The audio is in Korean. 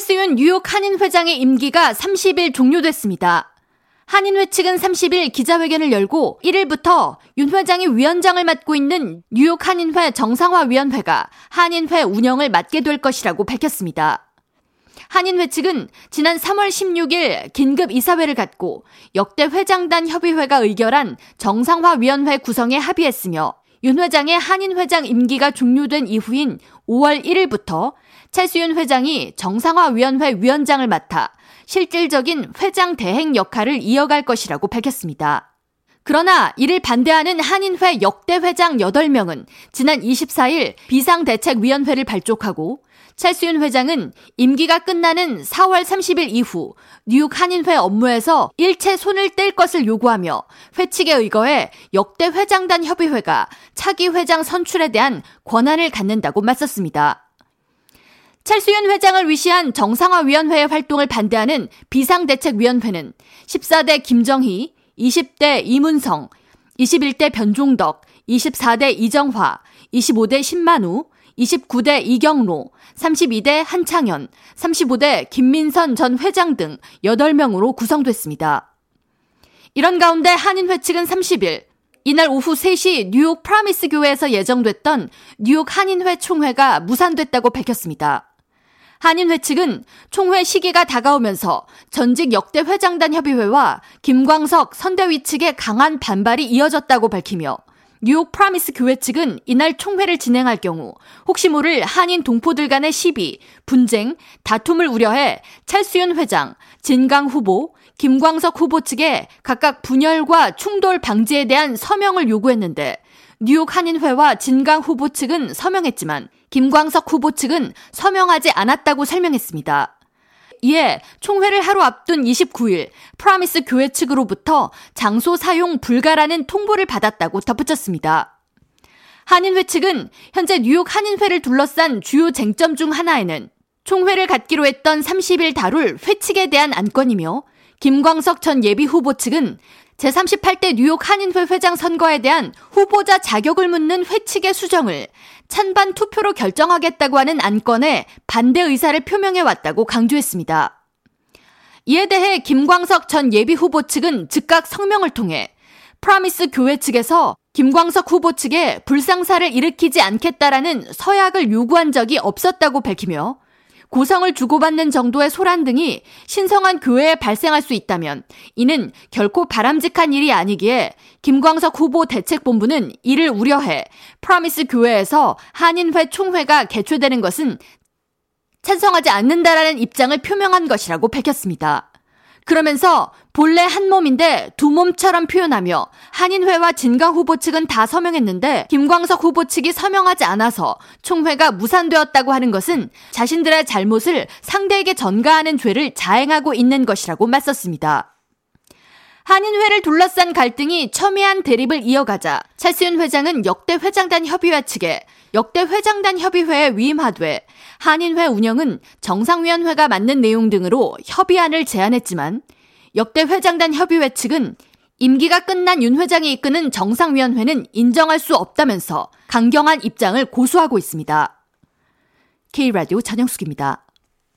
찰스윤 뉴욕 한인 회장의 임기가 30일 종료됐습니다. 한인회 측은 30일 기자회견을 열고 1일부터 윤 회장이 위원장을 맡고 있는 뉴욕 한인회 정상화위원회가 한인회 운영을 맡게 될 것이라고 밝혔습니다. 한인회 측은 지난 3월 16일 긴급 이사회를 갖고 역대 회장단 협의회가 의결한 정상화위원회 구성에 합의했으며 윤 회장의 한인 회장 임기가 종료된 이후인 5월 1일부터 찰수윤 회장이 정상화위원회 위원장을 맡아 실질적인 회장 대행 역할을 이어갈 것이라고 밝혔습니다. 그러나 이를 반대하는 한인회 역대 회장 8명은 지난 24일 비상대책위원회를 발족하고 찰수윤 회장은 임기가 끝나는 4월 30일 이후 뉴욕 한인회 업무에서 일체 손을 뗄 것을 요구하며 회칙에 의거해 역대 회장단 협의회가 차기 회장 선출에 대한 권한을 갖는다고 맞섰습니다. 찰수윤 회장을 위시한 정상화위원회의 활동을 반대하는 비상대책위원회는 14대 김정희, 20대 이문성, 21대 변종덕, 24대 이정화, 25대 신만우, 29대 이경로, 32대 한창현, 35대 김민선 전 회장 등 8명으로 구성됐습니다. 이런 가운데 한인회 측은 30일 이날 오후 3시 뉴욕 프라미스 교회에서 예정됐던 뉴욕 한인회 총회가 무산됐다고 밝혔습니다. 한인회 측은 총회 시기가 다가오면서 전직 역대 회장단 협의회와 김광석 선대위 측의 강한 반발이 이어졌다고 밝히며 뉴욕 프라미스 교회 측은 이날 총회를 진행할 경우 혹시 모를 한인 동포들 간의 시비, 분쟁, 다툼을 우려해 찰스윤 회장, 진강 후보, 김광석 후보 측에 각각 분열과 충돌 방지에 대한 서명을 요구했는데 뉴욕 한인회와 진강 후보 측은 서명했지만 김광석 후보 측은 서명하지 않았다고 설명했습니다. 이에 총회를 하루 앞둔 29일 프라미스 교회 측으로부터 장소 사용 불가라는 통보를 받았다고 덧붙였습니다. 한인회 측은 현재 뉴욕 한인회를 둘러싼 주요 쟁점 중 하나에는 총회를 갖기로 했던 30일 다룰 회칙에 대한 안건이며 김광석 전 예비 후보 측은 제38대 뉴욕 한인회 회장 선거에 대한 후보자 자격을 묻는 회칙의 수정을 찬반 투표로 결정하겠다고 하는 안건에 반대 의사를 표명해 왔다고 강조했습니다. 이에 대해 김광석 전 예비 후보 측은 즉각 성명을 통해 프라미스 교회 측에서 김광석 후보 측에 불상사를 일으키지 않겠다라는 서약을 요구한 적이 없었다고 밝히며 고성을 주고받는 정도의 소란 등이 신성한 교회에 발생할 수 있다면 이는 결코 바람직한 일이 아니기에 김광석 후보 대책본부는 이를 우려해 프라미스 교회에서 한인회 총회가 개최되는 것은 찬성하지 않는다라는 입장을 표명한 것이라고 밝혔습니다. 그러면서 본래 한 몸인데 두 몸처럼 표현하며 한인회와 진강 후보 측은 다 서명했는데 김광석 후보 측이 서명하지 않아서 총회가 무산되었다고 하는 것은 자신들의 잘못을 상대에게 전가하는 죄를 자행하고 있는 것이라고 맞섰습니다. 한인회를 둘러싼 갈등이 첨예한 대립을 이어가자 찰스윤 회장은 역대 회장단 협의회 측에 역대 회장단 협의회에 위임하되 한인회 운영은 정상위원회가 맞는 내용 등으로 협의안을 제안했지만 역대 회장단 협의회 측은 임기가 끝난 윤 회장이 이끄는 정상위원회는 인정할 수 없다면서 강경한 입장을 고수하고 있습니다. K라디오 전영숙입니다.